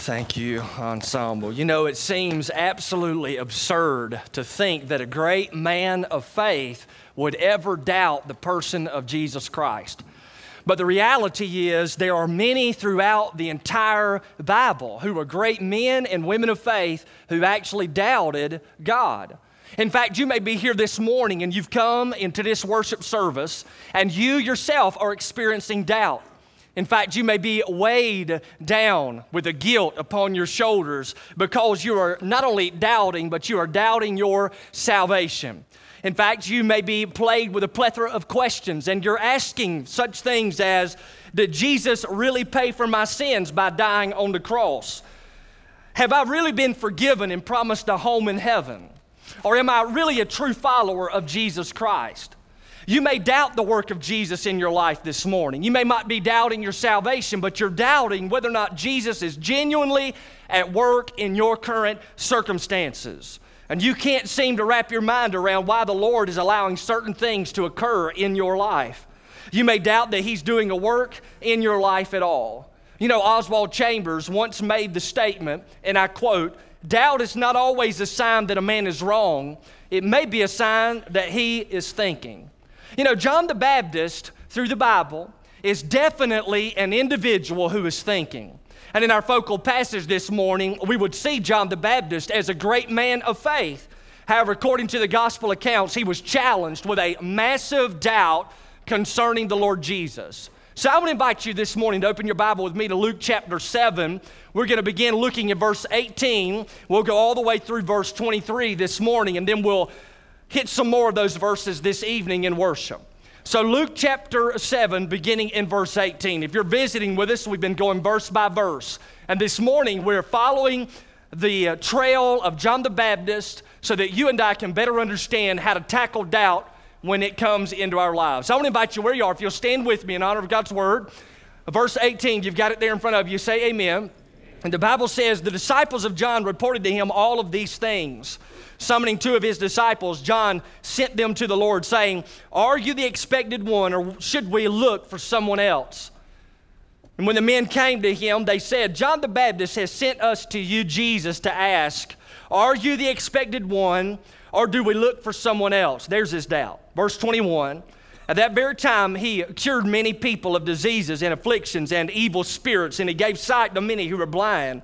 Thank you, Ensemble. You know, it seems absolutely absurd to think that a great man of faith would ever doubt the person of Jesus Christ. But the reality is, there are many throughout the entire Bible who were great men and women of faith who actually doubted God. In fact, you may be here this morning and you've come into this worship service and you yourself are experiencing doubt. In fact, you may be weighed down with a guilt upon your shoulders because you are not only doubting, but you are doubting your salvation. In fact, you may be plagued with a plethora of questions and you're asking such things as Did Jesus really pay for my sins by dying on the cross? Have I really been forgiven and promised a home in heaven? Or am I really a true follower of Jesus Christ? You may doubt the work of Jesus in your life this morning. You may not be doubting your salvation, but you're doubting whether or not Jesus is genuinely at work in your current circumstances. And you can't seem to wrap your mind around why the Lord is allowing certain things to occur in your life. You may doubt that He's doing a work in your life at all. You know, Oswald Chambers once made the statement, and I quote, Doubt is not always a sign that a man is wrong, it may be a sign that he is thinking. You know, John the Baptist, through the Bible, is definitely an individual who is thinking. And in our focal passage this morning, we would see John the Baptist as a great man of faith. However, according to the gospel accounts, he was challenged with a massive doubt concerning the Lord Jesus. So I to invite you this morning to open your Bible with me to Luke chapter 7. We're going to begin looking at verse 18. We'll go all the way through verse 23 this morning, and then we'll hit some more of those verses this evening in worship. So, Luke chapter 7, beginning in verse 18. If you're visiting with us, we've been going verse by verse. And this morning, we're following the uh, trail of John the Baptist so that you and I can better understand how to tackle doubt when it comes into our lives. I want to invite you where you are, if you'll stand with me in honor of God's word. Verse 18, you've got it there in front of you. Say amen. And the Bible says the disciples of John reported to him all of these things. Summoning two of his disciples, John sent them to the Lord, saying, Are you the expected one, or should we look for someone else? And when the men came to him, they said, John the Baptist has sent us to you, Jesus, to ask, Are you the expected one, or do we look for someone else? There's his doubt. Verse 21 At that very time, he cured many people of diseases and afflictions and evil spirits, and he gave sight to many who were blind.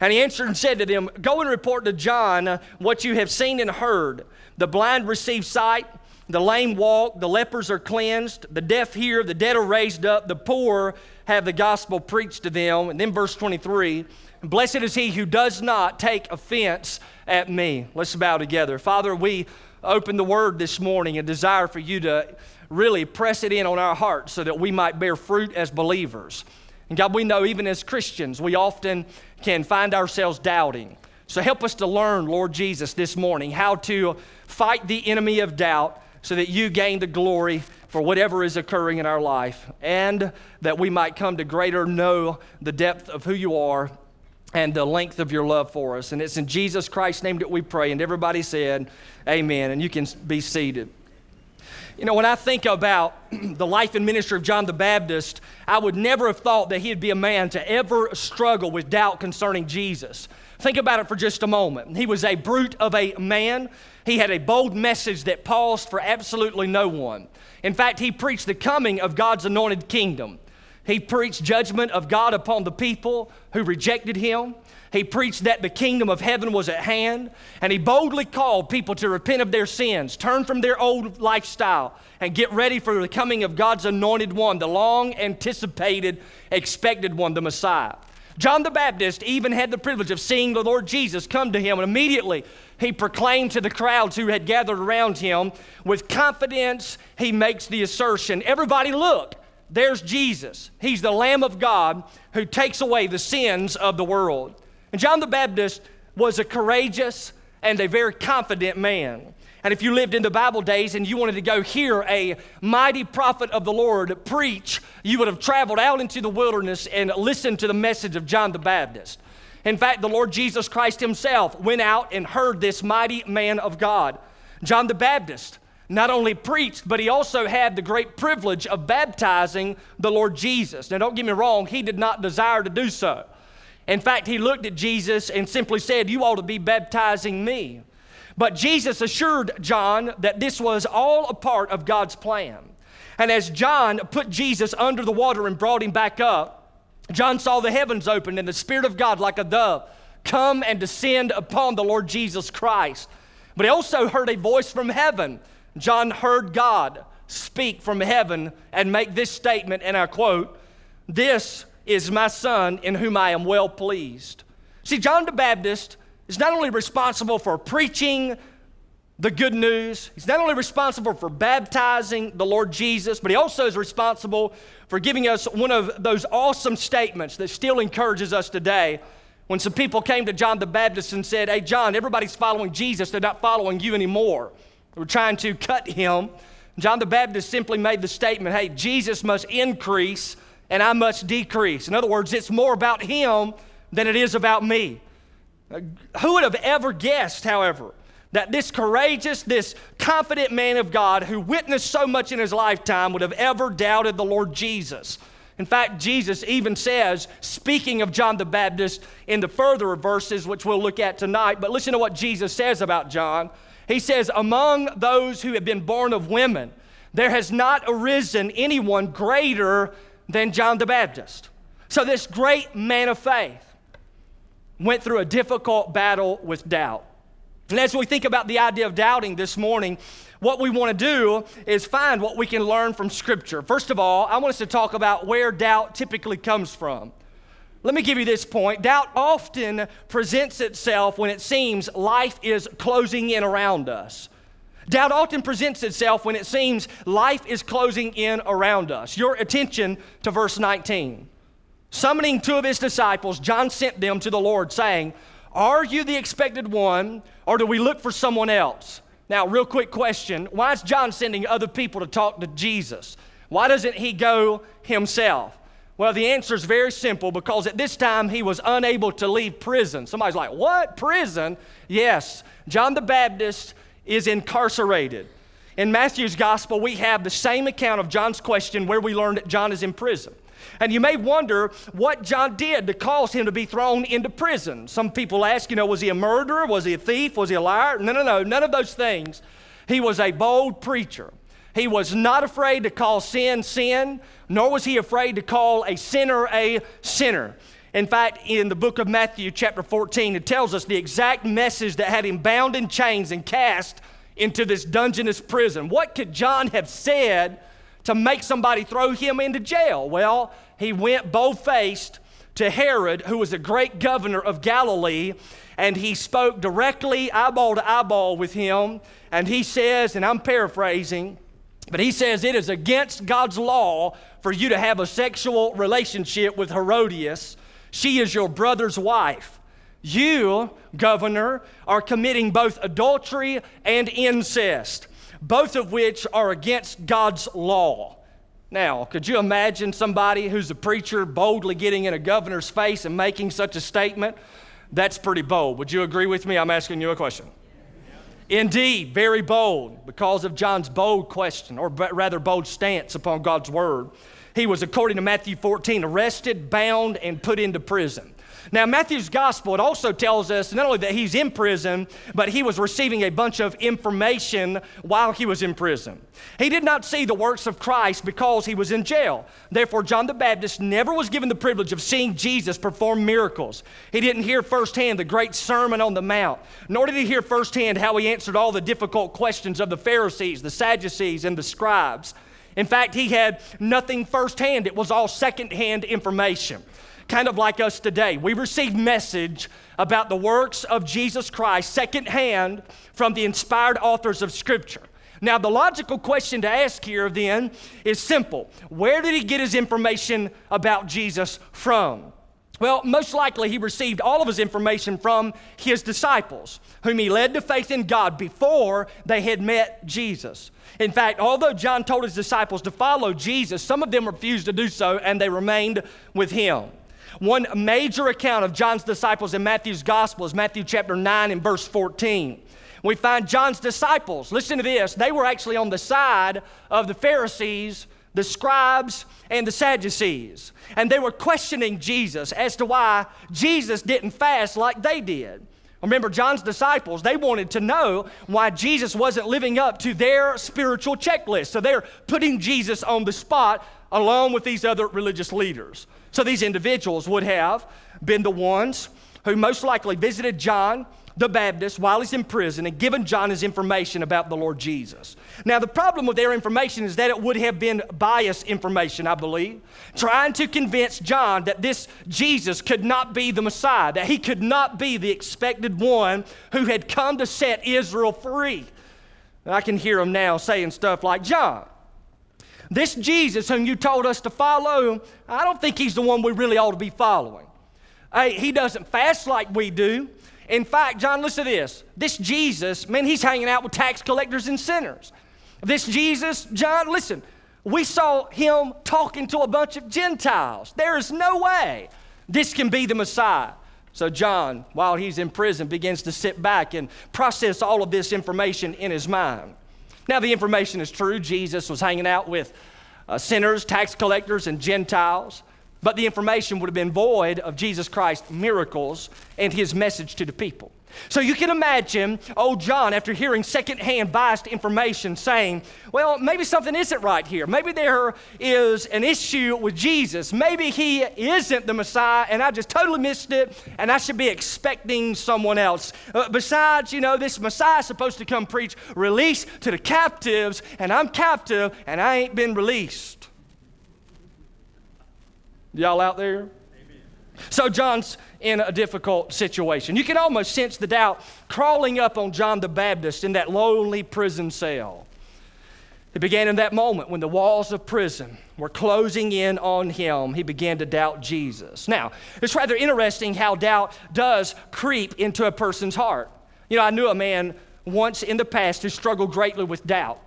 And he answered and said to them, Go and report to John what you have seen and heard. The blind receive sight, the lame walk, the lepers are cleansed, the deaf hear, the dead are raised up, the poor have the gospel preached to them. And then verse 23 Blessed is he who does not take offense at me. Let's bow together. Father, we open the word this morning and desire for you to really press it in on our hearts so that we might bear fruit as believers. And God, we know even as Christians, we often can find ourselves doubting. So help us to learn, Lord Jesus, this morning how to fight the enemy of doubt so that you gain the glory for whatever is occurring in our life and that we might come to greater know the depth of who you are and the length of your love for us. And it's in Jesus Christ's name that we pray. And everybody said, Amen. And you can be seated. You know, when I think about the life and ministry of John the Baptist, I would never have thought that he'd be a man to ever struggle with doubt concerning Jesus. Think about it for just a moment. He was a brute of a man. He had a bold message that paused for absolutely no one. In fact, he preached the coming of God's anointed kingdom. He preached judgment of God upon the people who rejected him. He preached that the kingdom of heaven was at hand, and he boldly called people to repent of their sins, turn from their old lifestyle, and get ready for the coming of God's anointed one, the long anticipated, expected one, the Messiah. John the Baptist even had the privilege of seeing the Lord Jesus come to him, and immediately he proclaimed to the crowds who had gathered around him, with confidence, he makes the assertion Everybody, look, there's Jesus. He's the Lamb of God who takes away the sins of the world. And John the Baptist was a courageous and a very confident man. And if you lived in the Bible days and you wanted to go hear a mighty prophet of the Lord preach, you would have traveled out into the wilderness and listened to the message of John the Baptist. In fact, the Lord Jesus Christ himself went out and heard this mighty man of God. John the Baptist not only preached, but he also had the great privilege of baptizing the Lord Jesus. Now, don't get me wrong, he did not desire to do so. In fact, he looked at Jesus and simply said, You ought to be baptizing me. But Jesus assured John that this was all a part of God's plan. And as John put Jesus under the water and brought him back up, John saw the heavens open and the Spirit of God like a dove come and descend upon the Lord Jesus Christ. But he also heard a voice from heaven. John heard God speak from heaven and make this statement, and I quote, This is my son in whom I am well pleased. See, John the Baptist is not only responsible for preaching the good news, he's not only responsible for baptizing the Lord Jesus, but he also is responsible for giving us one of those awesome statements that still encourages us today. When some people came to John the Baptist and said, Hey, John, everybody's following Jesus, they're not following you anymore. They were trying to cut him. John the Baptist simply made the statement, Hey, Jesus must increase and I must decrease. In other words, it's more about him than it is about me. Who would have ever guessed, however, that this courageous, this confident man of God who witnessed so much in his lifetime would have ever doubted the Lord Jesus? In fact, Jesus even says, speaking of John the Baptist in the further verses, which we'll look at tonight, but listen to what Jesus says about John. He says, Among those who have been born of women, there has not arisen anyone greater than John the Baptist. So, this great man of faith went through a difficult battle with doubt. And as we think about the idea of doubting this morning, what we want to do is find what we can learn from Scripture. First of all, I want us to talk about where doubt typically comes from. Let me give you this point. Doubt often presents itself when it seems life is closing in around us. Doubt often presents itself when it seems life is closing in around us. Your attention to verse 19. Summoning two of his disciples, John sent them to the Lord, saying, Are you the expected one, or do we look for someone else? Now, real quick question why is John sending other people to talk to Jesus? Why doesn't he go himself? Well, the answer is very simple because at this time he was unable to leave prison. Somebody's like, What? Prison? Yes. John the Baptist is incarcerated. In Matthew's gospel, we have the same account of John's question where we learned that John is in prison. And you may wonder what John did to cause him to be thrown into prison. Some people ask, you know, was he a murderer? Was he a thief? Was he a liar? No, no, no, none of those things. He was a bold preacher. He was not afraid to call sin sin, nor was he afraid to call a sinner a sinner. In fact, in the book of Matthew, chapter 14, it tells us the exact message that had him bound in chains and cast into this dungeonous prison. What could John have said to make somebody throw him into jail? Well, he went bold faced to Herod, who was a great governor of Galilee, and he spoke directly, eyeball to eyeball, with him. And he says, and I'm paraphrasing, but he says it is against God's law for you to have a sexual relationship with Herodias she is your brother's wife. You, governor, are committing both adultery and incest, both of which are against God's law. Now, could you imagine somebody who's a preacher boldly getting in a governor's face and making such a statement? That's pretty bold. Would you agree with me? I'm asking you a question. Indeed, very bold because of John's bold question, or rather bold stance upon God's word. He was, according to Matthew 14, arrested, bound, and put into prison. Now, Matthew's gospel, it also tells us not only that he's in prison, but he was receiving a bunch of information while he was in prison. He did not see the works of Christ because he was in jail. Therefore, John the Baptist never was given the privilege of seeing Jesus perform miracles. He didn't hear firsthand the great Sermon on the Mount, nor did he hear firsthand how he answered all the difficult questions of the Pharisees, the Sadducees, and the scribes. In fact, he had nothing firsthand, it was all secondhand information. Kind of like us today. We receive message about the works of Jesus Christ secondhand from the inspired authors of Scripture. Now, the logical question to ask here then is simple Where did he get his information about Jesus from? Well, most likely he received all of his information from his disciples, whom he led to faith in God before they had met Jesus. In fact, although John told his disciples to follow Jesus, some of them refused to do so and they remained with him. One major account of John's disciples in Matthew's gospel is Matthew chapter 9 and verse 14. We find John's disciples, listen to this, they were actually on the side of the Pharisees the scribes and the Sadducees. And they were questioning Jesus as to why Jesus didn't fast like they did. Remember, John's disciples, they wanted to know why Jesus wasn't living up to their spiritual checklist. So they're putting Jesus on the spot along with these other religious leaders. So these individuals would have been the ones who most likely visited John the Baptist while he's in prison and given John his information about the Lord Jesus. Now, the problem with their information is that it would have been biased information, I believe, trying to convince John that this Jesus could not be the Messiah, that he could not be the expected one who had come to set Israel free. And I can hear them now saying stuff like, John, this Jesus whom you told us to follow, I don't think he's the one we really ought to be following. Hey, he doesn't fast like we do. In fact, John, listen to this. This Jesus, man, he's hanging out with tax collectors and sinners. This Jesus, John, listen, we saw him talking to a bunch of Gentiles. There is no way this can be the Messiah. So, John, while he's in prison, begins to sit back and process all of this information in his mind. Now, the information is true. Jesus was hanging out with uh, sinners, tax collectors, and Gentiles. But the information would have been void of Jesus Christ's miracles and his message to the people. So you can imagine old John, after hearing secondhand biased information, saying, Well, maybe something isn't right here. Maybe there is an issue with Jesus. Maybe he isn't the Messiah, and I just totally missed it, and I should be expecting someone else. Uh, besides, you know, this Messiah is supposed to come preach release to the captives, and I'm captive, and I ain't been released. Y'all out there? So John's in a difficult situation. You can almost sense the doubt crawling up on John the Baptist in that lonely prison cell. It began in that moment when the walls of prison were closing in on him. He began to doubt Jesus. Now, it's rather interesting how doubt does creep into a person's heart. You know, I knew a man once in the past who struggled greatly with doubt.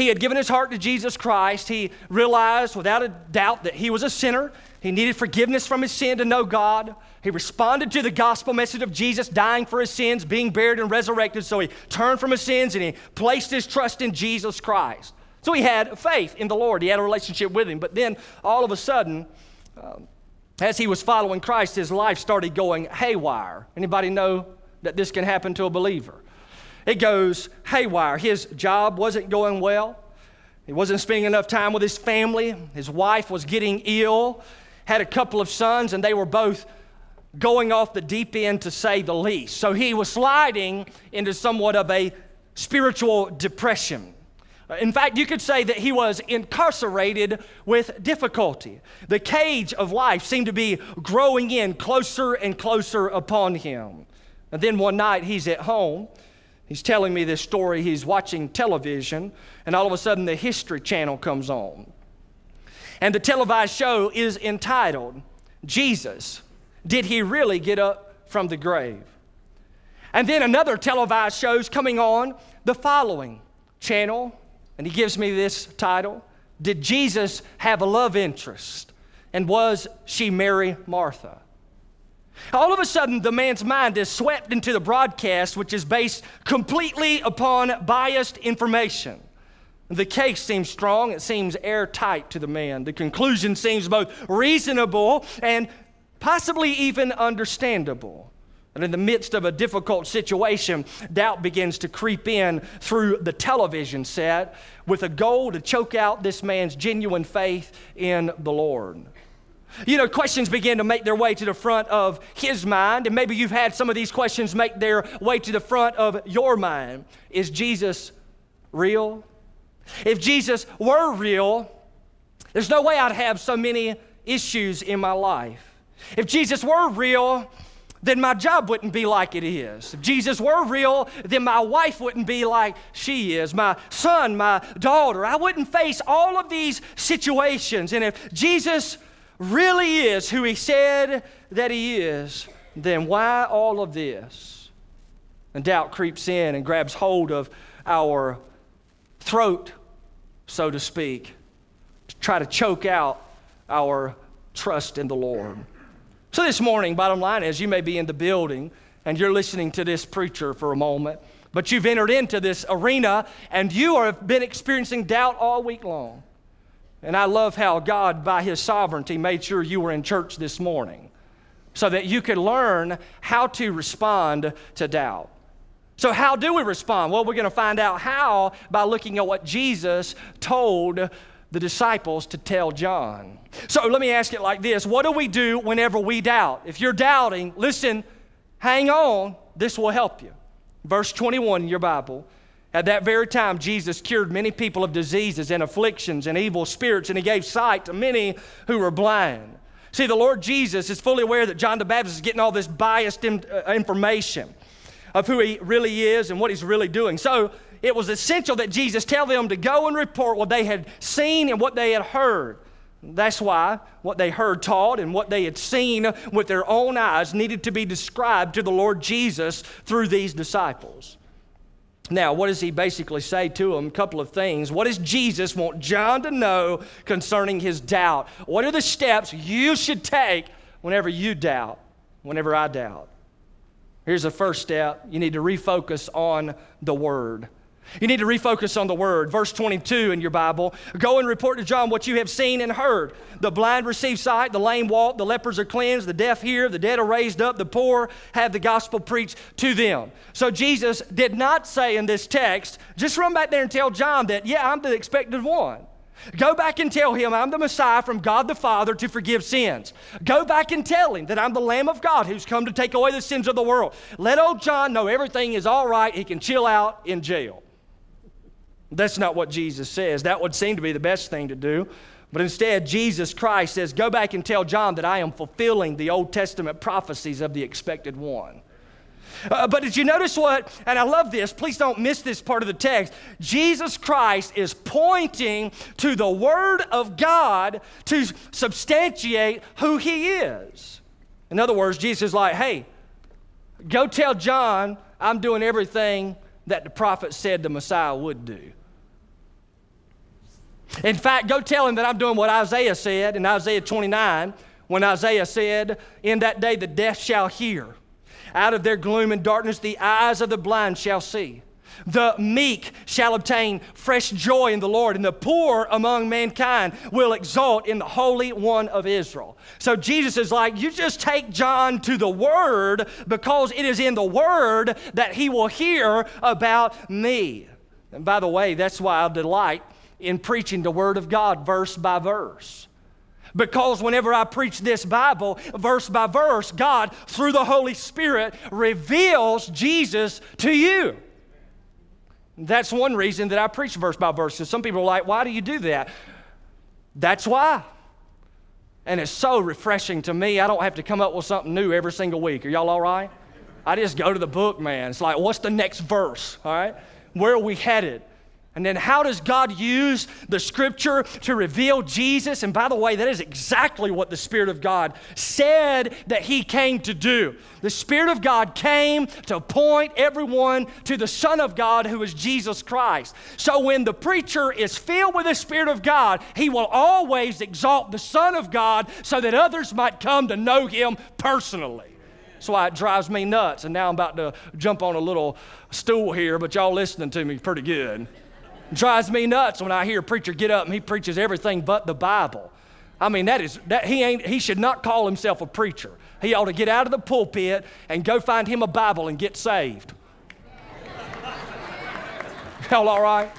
He had given his heart to Jesus Christ. He realized without a doubt that he was a sinner. He needed forgiveness from his sin to know God. He responded to the gospel message of Jesus dying for his sins, being buried and resurrected. So he turned from his sins and he placed his trust in Jesus Christ. So he had faith in the Lord. He had a relationship with him. But then all of a sudden, um, as he was following Christ, his life started going haywire. Anybody know that this can happen to a believer? It goes haywire. His job wasn't going well. He wasn't spending enough time with his family. His wife was getting ill, had a couple of sons, and they were both going off the deep end to say the least. So he was sliding into somewhat of a spiritual depression. In fact, you could say that he was incarcerated with difficulty. The cage of life seemed to be growing in closer and closer upon him. And then one night he's at home He's telling me this story. He's watching television, and all of a sudden the History Channel comes on. And the televised show is entitled, Jesus, Did He Really Get Up from the Grave? And then another televised show is coming on, the following channel, and he gives me this title Did Jesus Have a Love Interest? And was she Mary Martha? All of a sudden, the man's mind is swept into the broadcast, which is based completely upon biased information. The case seems strong, it seems airtight to the man. The conclusion seems both reasonable and possibly even understandable. And in the midst of a difficult situation, doubt begins to creep in through the television set with a goal to choke out this man's genuine faith in the Lord. You know, questions begin to make their way to the front of his mind, and maybe you've had some of these questions make their way to the front of your mind. Is Jesus real? If Jesus were real, there's no way I'd have so many issues in my life. If Jesus were real, then my job wouldn't be like it is. If Jesus were real, then my wife wouldn't be like she is, my son, my daughter. I wouldn't face all of these situations. And if Jesus really is who he said that he is, then why all of this? And doubt creeps in and grabs hold of our throat, so to speak, to try to choke out our trust in the Lord. So, this morning, bottom line is you may be in the building and you're listening to this preacher for a moment, but you've entered into this arena and you have been experiencing doubt all week long. And I love how God, by His sovereignty, made sure you were in church this morning so that you could learn how to respond to doubt. So, how do we respond? Well, we're going to find out how by looking at what Jesus told the disciples to tell John. So, let me ask it like this What do we do whenever we doubt? If you're doubting, listen, hang on, this will help you. Verse 21 in your Bible. At that very time, Jesus cured many people of diseases and afflictions and evil spirits, and he gave sight to many who were blind. See, the Lord Jesus is fully aware that John the Baptist is getting all this biased uh, information of who he really is and what he's really doing. So it was essential that Jesus tell them to go and report what they had seen and what they had heard. That's why what they heard taught and what they had seen with their own eyes needed to be described to the Lord Jesus through these disciples. Now, what does he basically say to them? A couple of things. What does Jesus want John to know concerning his doubt? What are the steps you should take whenever you doubt, whenever I doubt? Here's the first step you need to refocus on the Word. You need to refocus on the word. Verse 22 in your Bible Go and report to John what you have seen and heard. The blind receive sight, the lame walk, the lepers are cleansed, the deaf hear, the dead are raised up, the poor have the gospel preached to them. So Jesus did not say in this text, just run back there and tell John that, yeah, I'm the expected one. Go back and tell him I'm the Messiah from God the Father to forgive sins. Go back and tell him that I'm the Lamb of God who's come to take away the sins of the world. Let old John know everything is all right. He can chill out in jail. That's not what Jesus says. That would seem to be the best thing to do. But instead, Jesus Christ says, Go back and tell John that I am fulfilling the Old Testament prophecies of the expected one. Uh, but did you notice what? And I love this. Please don't miss this part of the text. Jesus Christ is pointing to the Word of God to substantiate who He is. In other words, Jesus is like, hey, go tell John I'm doing everything that the prophet said the Messiah would do. In fact, go tell him that I'm doing what Isaiah said in Isaiah 29 when Isaiah said, In that day the deaf shall hear. Out of their gloom and darkness the eyes of the blind shall see. The meek shall obtain fresh joy in the Lord, and the poor among mankind will exult in the Holy One of Israel. So Jesus is like, you just take John to the Word because it is in the Word that he will hear about me. And by the way, that's why I delight in preaching the Word of God verse by verse. Because whenever I preach this Bible, verse by verse, God, through the Holy Spirit, reveals Jesus to you. That's one reason that I preach verse by verse. Because some people are like, why do you do that? That's why. And it's so refreshing to me. I don't have to come up with something new every single week. Are y'all all right? I just go to the book, man. It's like, what's the next verse? All right? Where are we headed? And then, how does God use the scripture to reveal Jesus? And by the way, that is exactly what the Spirit of God said that He came to do. The Spirit of God came to point everyone to the Son of God, who is Jesus Christ. So, when the preacher is filled with the Spirit of God, he will always exalt the Son of God so that others might come to know Him personally. That's why it drives me nuts. And now I'm about to jump on a little stool here, but y'all listening to me pretty good drives me nuts when I hear a preacher get up and he preaches everything but the Bible. I mean, that is that he ain't he should not call himself a preacher. He ought to get out of the pulpit and go find him a Bible and get saved. Y'all all right?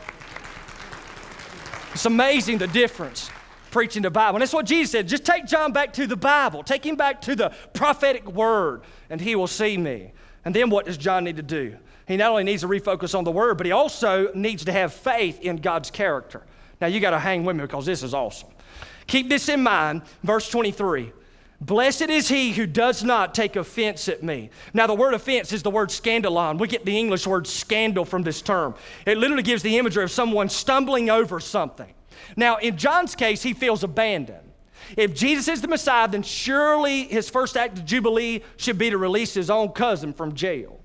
It's amazing the difference preaching the Bible. And that's what Jesus said. Just take John back to the Bible. Take him back to the prophetic word, and he will see me. And then what does John need to do? He not only needs to refocus on the word, but he also needs to have faith in God's character. Now, you got to hang with me because this is awesome. Keep this in mind, verse 23. Blessed is he who does not take offense at me. Now, the word offense is the word scandalon. We get the English word scandal from this term. It literally gives the imagery of someone stumbling over something. Now, in John's case, he feels abandoned. If Jesus is the Messiah, then surely his first act of Jubilee should be to release his own cousin from jail.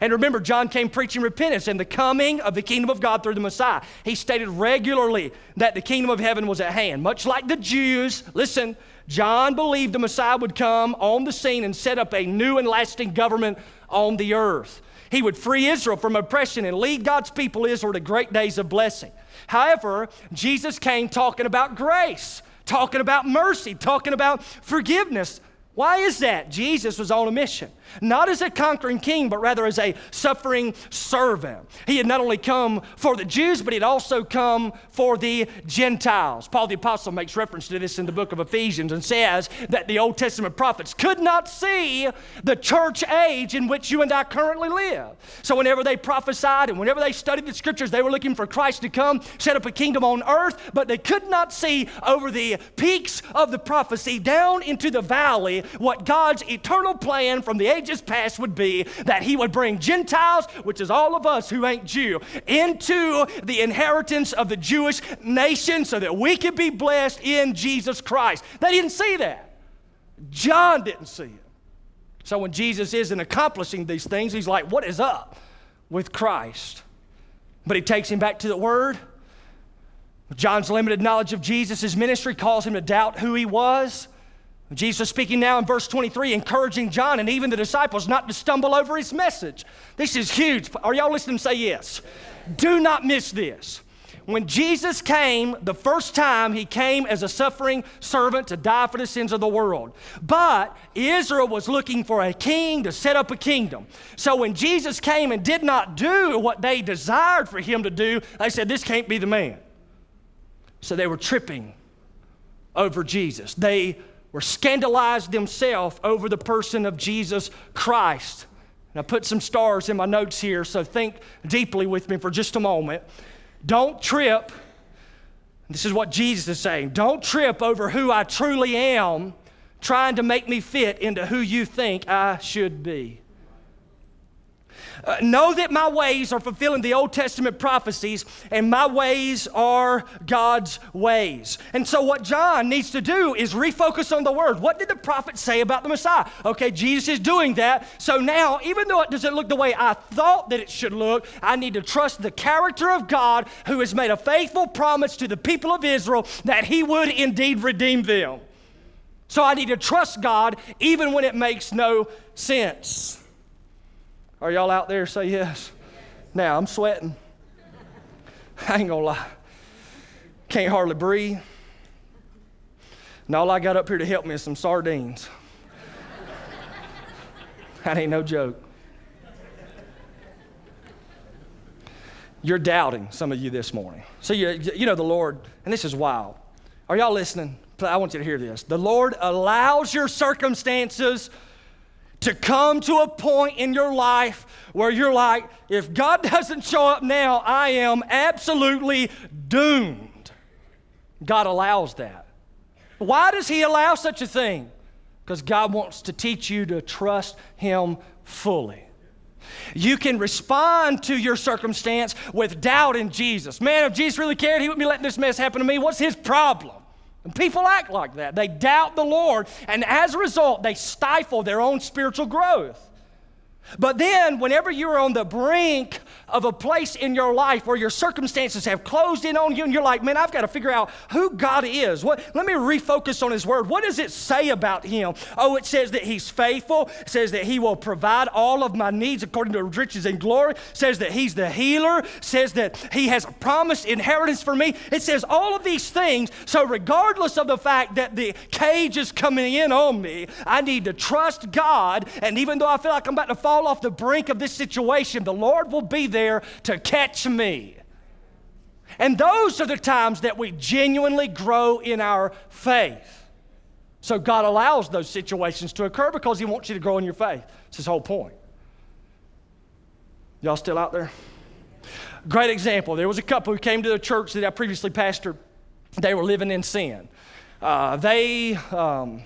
And remember, John came preaching repentance and the coming of the kingdom of God through the Messiah. He stated regularly that the kingdom of heaven was at hand. Much like the Jews, listen, John believed the Messiah would come on the scene and set up a new and lasting government on the earth. He would free Israel from oppression and lead God's people, Israel, to great days of blessing. However, Jesus came talking about grace, talking about mercy, talking about forgiveness. Why is that? Jesus was on a mission not as a conquering king, but rather as a suffering servant. He had not only come for the Jews, but he had also come for the Gentiles. Paul the Apostle makes reference to this in the book of Ephesians and says that the Old Testament prophets could not see the church age in which you and I currently live. So, whenever they prophesied and whenever they studied the scriptures, they were looking for Christ to come, set up a kingdom on earth, but they could not see over the peaks of the prophecy down into the valley what God's eternal plan from the ages past would be that he would bring Gentiles, which is all of us who ain't Jew, into the inheritance of the Jewish nation so that we could be blessed in Jesus Christ. They didn't see that. John didn't see it. So when Jesus isn't accomplishing these things, he's like, What is up with Christ? But he takes him back to the Word. John's limited knowledge of Jesus' ministry calls him to doubt who he was. Jesus speaking now in verse 23, encouraging John and even the disciples not to stumble over his message. This is huge. Are y'all listening? Say yes. Do not miss this. When Jesus came the first time, he came as a suffering servant to die for the sins of the world. But Israel was looking for a king to set up a kingdom. So when Jesus came and did not do what they desired for him to do, they said, This can't be the man. So they were tripping over Jesus. They were scandalized themselves over the person of Jesus Christ. And I put some stars in my notes here, so think deeply with me for just a moment. Don't trip. This is what Jesus is saying. Don't trip over who I truly am, trying to make me fit into who you think I should be. Uh, know that my ways are fulfilling the Old Testament prophecies, and my ways are God's ways. And so, what John needs to do is refocus on the Word. What did the prophet say about the Messiah? Okay, Jesus is doing that. So now, even though it doesn't look the way I thought that it should look, I need to trust the character of God who has made a faithful promise to the people of Israel that He would indeed redeem them. So I need to trust God even when it makes no sense. Are y'all out there? Say yes. Now, I'm sweating. I ain't gonna lie. Can't hardly breathe. And all I got up here to help me is some sardines. that ain't no joke. You're doubting, some of you this morning. So, you, you know, the Lord, and this is wild. Are y'all listening? I want you to hear this. The Lord allows your circumstances to come to a point in your life where you're like, if God doesn't show up now, I am absolutely doomed. God allows that. Why does He allow such a thing? Because God wants to teach you to trust Him fully. You can respond to your circumstance with doubt in Jesus. Man, if Jesus really cared, He wouldn't be letting this mess happen to me. What's His problem? People act like that. They doubt the Lord, and as a result, they stifle their own spiritual growth. But then, whenever you're on the brink of a place in your life where your circumstances have closed in on you, and you're like, man, I've got to figure out who God is. What, let me refocus on His Word. What does it say about Him? Oh, it says that He's faithful, it says that He will provide all of my needs according to riches and glory, says that He's the healer, says that He has a promised inheritance for me. It says all of these things. So, regardless of the fact that the cage is coming in on me, I need to trust God. And even though I feel like I'm about to fall off the brink of this situation, the Lord will be there to catch me. And those are the times that we genuinely grow in our faith. So God allows those situations to occur because He wants you to grow in your faith. It's His whole point. Y'all still out there? Great example. There was a couple who came to the church that I previously pastored. They were living in sin. Uh, they um,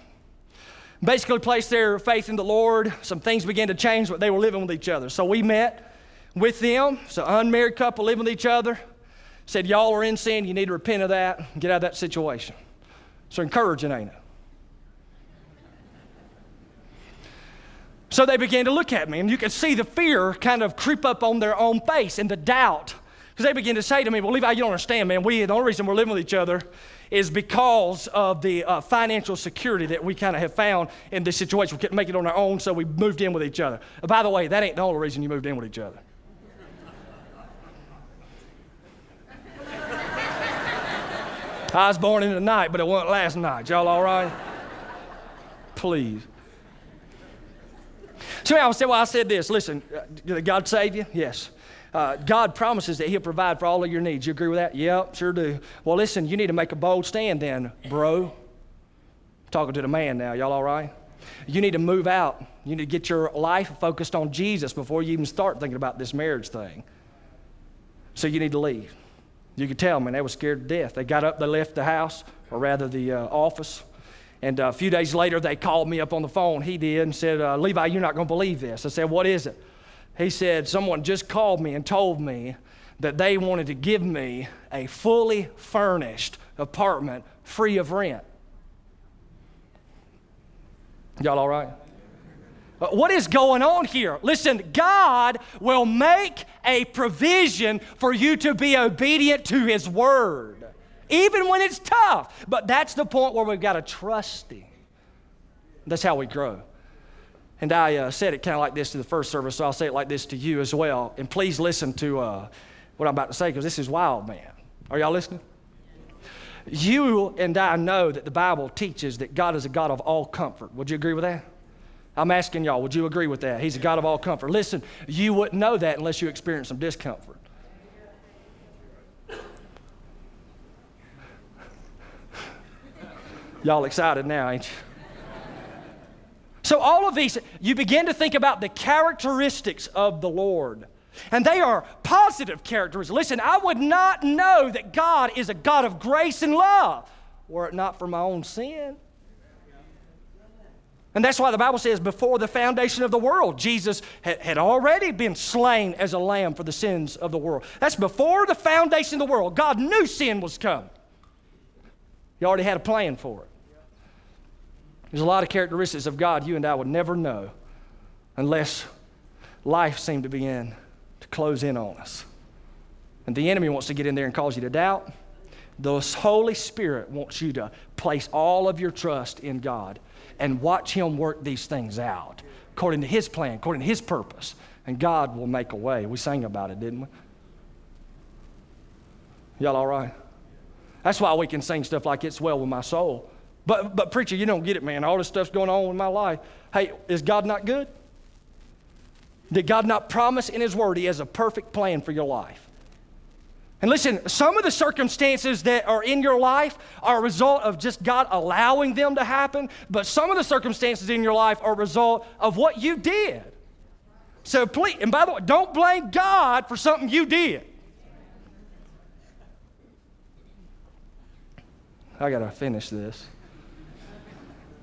basically placed their faith in the Lord. Some things began to change, but they were living with each other. So we met with them. So unmarried couple living with each other. Said, Y'all are in sin. You need to repent of that. Get out of that situation. So encouraging, ain't it? So they began to look at me, and you could see the fear kind of creep up on their own face and the doubt. Because they began to say to me, Well, Levi, you don't understand, man. We, the only reason we're living with each other is because of the uh, financial security that we kind of have found in this situation. We couldn't make it on our own, so we moved in with each other. by the way, that ain't the only reason you moved in with each other. I was born in the night, but it wasn't last night. Y'all all right? Please. So I said, well, I said this. Listen, uh, did God save you? Yes. Uh, God promises that He'll provide for all of your needs. You agree with that? Yep, sure do. Well, listen, you need to make a bold stand then, bro. talking to the man now. Y'all all right? You need to move out. You need to get your life focused on Jesus before you even start thinking about this marriage thing. So you need to leave. You could tell, man, they were scared to death. They got up, they left the house, or rather the uh, office. And uh, a few days later, they called me up on the phone. He did and said, uh, Levi, you're not going to believe this. I said, What is it? He said, Someone just called me and told me that they wanted to give me a fully furnished apartment free of rent. Y'all all right? Uh, what is going on here? Listen, God will make a provision for you to be obedient to His word, even when it's tough. But that's the point where we've got to trust Him. That's how we grow. And I uh, said it kind of like this to the first service, so I'll say it like this to you as well. And please listen to uh, what I'm about to say because this is wild, man. Are y'all listening? You and I know that the Bible teaches that God is a God of all comfort. Would you agree with that? I'm asking y'all, would you agree with that? He's a God of all comfort. Listen, you wouldn't know that unless you experienced some discomfort. y'all excited now, ain't you? So, all of these, you begin to think about the characteristics of the Lord. And they are positive characteristics. Listen, I would not know that God is a God of grace and love were it not for my own sin. And that's why the Bible says, before the foundation of the world, Jesus had, already been slain as a lamb for the sins of the world. That's before the foundation of the world. God knew sin was coming, He already had a plan for it. There's a lot of characteristics of God you and I would never know unless life seemed to begin to close in on us. And the enemy wants to get in there and cause you to doubt. The Holy Spirit wants you to place all of your trust in God and watch Him work these things out according to His plan, according to His purpose. And God will make a way. We sang about it, didn't we? Y'all all right? That's why we can sing stuff like It's Well With My Soul. But, but preacher, you don't get it, man. All this stuff's going on in my life. Hey, is God not good? Did God not promise in His Word He has a perfect plan for your life? And listen, some of the circumstances that are in your life are a result of just God allowing them to happen, but some of the circumstances in your life are a result of what you did. So please, and by the way, don't blame God for something you did. I got to finish this.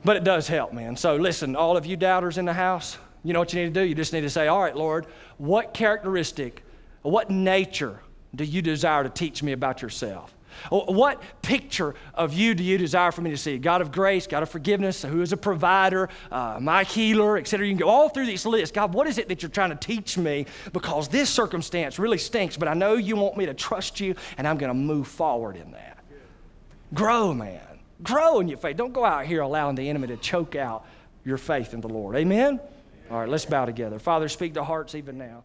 But it does help, man. So listen, all of you doubters in the house, you know what you need to do? You just need to say, All right, Lord, what characteristic, what nature do you desire to teach me about yourself? What picture of you do you desire for me to see? God of grace, God of forgiveness, who is a provider, uh, my healer, etc. You can go all through these lists. God, what is it that you're trying to teach me? Because this circumstance really stinks, but I know you want me to trust you, and I'm going to move forward in that. Grow, man. Grow in your faith. Don't go out here allowing the enemy to choke out your faith in the Lord. Amen? All right, let's bow together. Father, speak to hearts even now.